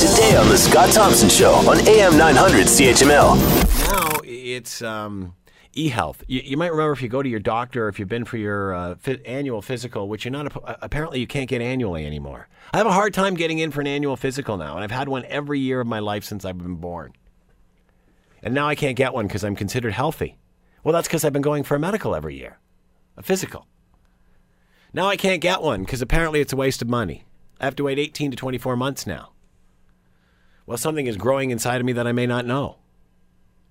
Today on The Scott Thompson Show on AM 900 CHML. Now it's um, e-health. You, you might remember if you go to your doctor, or if you've been for your uh, annual physical, which you're not. uh, apparently, you can't get annually anymore. I have a hard time getting in for an annual physical now, and I've had one every year of my life since I've been born. And now I can't get one because I'm considered healthy. Well, that's because I've been going for a medical every year, a physical. Now I can't get one because apparently it's a waste of money. I have to wait 18 to 24 months now. Well, something is growing inside of me that I may not know.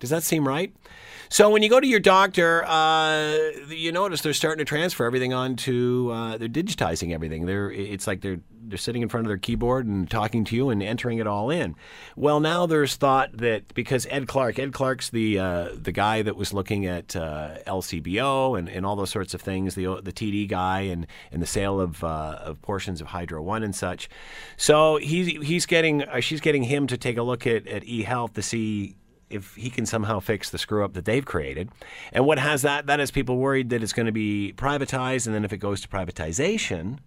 Does that seem right? So when you go to your doctor, uh, you notice they're starting to transfer everything onto. Uh, they're digitizing everything. They're it's like they're they're sitting in front of their keyboard and talking to you and entering it all in. Well, now there's thought that because Ed Clark, Ed Clark's the uh, the guy that was looking at uh, LCBO and, and all those sorts of things, the the TD guy and, and the sale of uh, of portions of Hydro One and such. So he's he's getting uh, she's getting him to take a look at at eHealth to see if he can somehow fix the screw up that they've created. And what has that? That has people worried that it's going to be privatized, and then if it goes to privatization,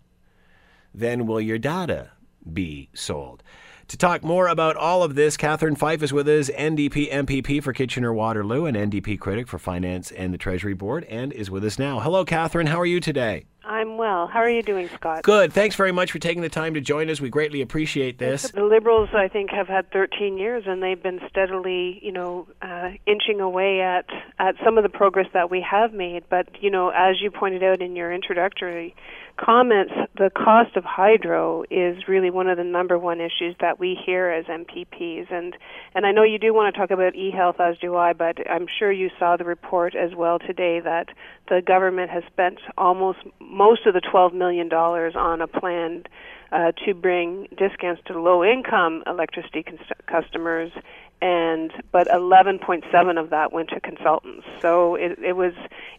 then will your data be sold? To talk more about all of this, Catherine Fife is with us, NDP MPP for Kitchener Waterloo and NDP critic for Finance and the Treasury Board, and is with us now. Hello, Catherine. How are you today? I'm well. How are you doing, Scott? Good. Thanks very much for taking the time to join us. We greatly appreciate this. The Liberals, I think, have had 13 years, and they've been steadily, you know, uh, inching away at at some of the progress that we have made. But you know, as you pointed out in your introductory comments, the cost of hydro is really one of the number one issues that we hear as MPPs. And and I know you do want to talk about e-health, as do I. But I'm sure you saw the report as well today that the government has spent almost most of the 12 million dollars on a plan uh, to bring discounts to low-income electricity cons- customers, and but 11.7 of that went to consultants. So it, it was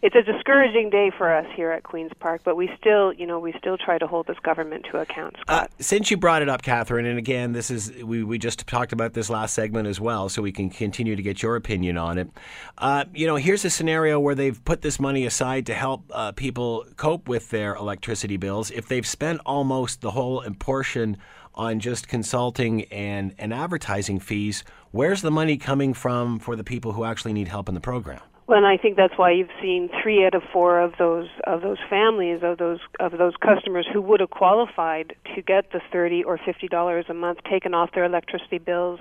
it's a discouraging day for us here at Queens Park, but we still you know we still try to hold this government to account. Scott. Uh, since you brought it up, Catherine, and again, this is we, we just talked about this last segment as well, so we can continue to get your opinion on it. Uh, you know, here's a scenario where they've put this money aside to help uh, people cope with their electricity bills. If they've spent almost the whole portion on just consulting and, and advertising fees, where's the money coming from for the people who actually need help in the program? Well, and I think that's why you've seen three out of four of those of those families of those of those customers who would have qualified to get the thirty or fifty dollars a month taken off their electricity bills.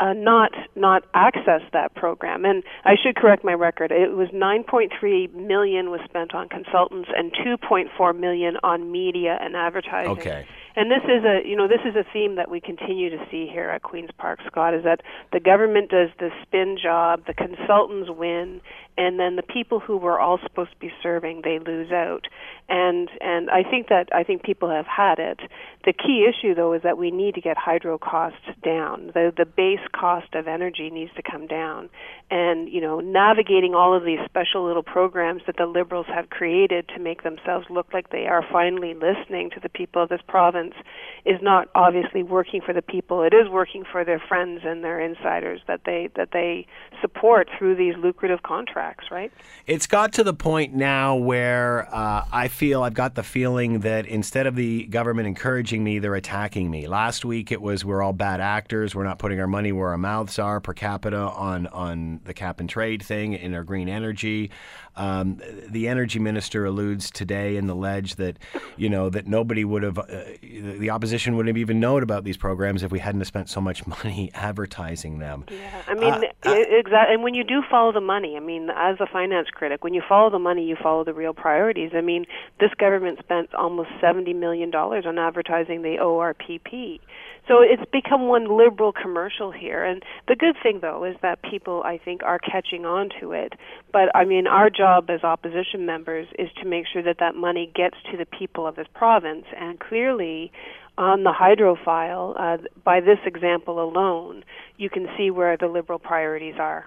Uh, not not access that program, and I should correct my record. It was 9.3 million was spent on consultants and 2.4 million on media and advertising. Okay. And this is a you know this is a theme that we continue to see here at Queens Park, Scott, is that the government does the spin job, the consultants win, and then the people who we're all supposed to be serving they lose out. And and I think that I think people have had it. The key issue though is that we need to get hydro costs down. The the base cost of energy needs to come down. And you know navigating all of these special little programs that the liberals have created to make themselves look like they are finally listening to the people of this province is not obviously working for the people. It is working for their friends and their insiders that they that they support through these lucrative contracts, right? It's got to the point now where uh, I feel I've got the feeling that instead of the government encouraging me, they're attacking me. Last week it was we're all bad actors. We're not putting our money where our mouths are per capita on on the cap and trade thing in our green energy. Um, the energy minister alludes today in the ledge that you know that nobody would have, uh, the opposition wouldn't have even known about these programs if we hadn't have spent so much money advertising them. Yeah, I mean, Uh, exactly. And when you do follow the money, I mean, as a finance critic, when you follow the money, you follow the real priorities. I mean, this government spent almost seventy million dollars on advertising the ORPP. So it's become one liberal commercial here. And the good thing, though, is that people, I think, are catching on to it. But I mean, our job as opposition members is to make sure that that money gets to the people of this province. And clearly, on the hydro file, uh, by this example alone, you can see where the liberal priorities are.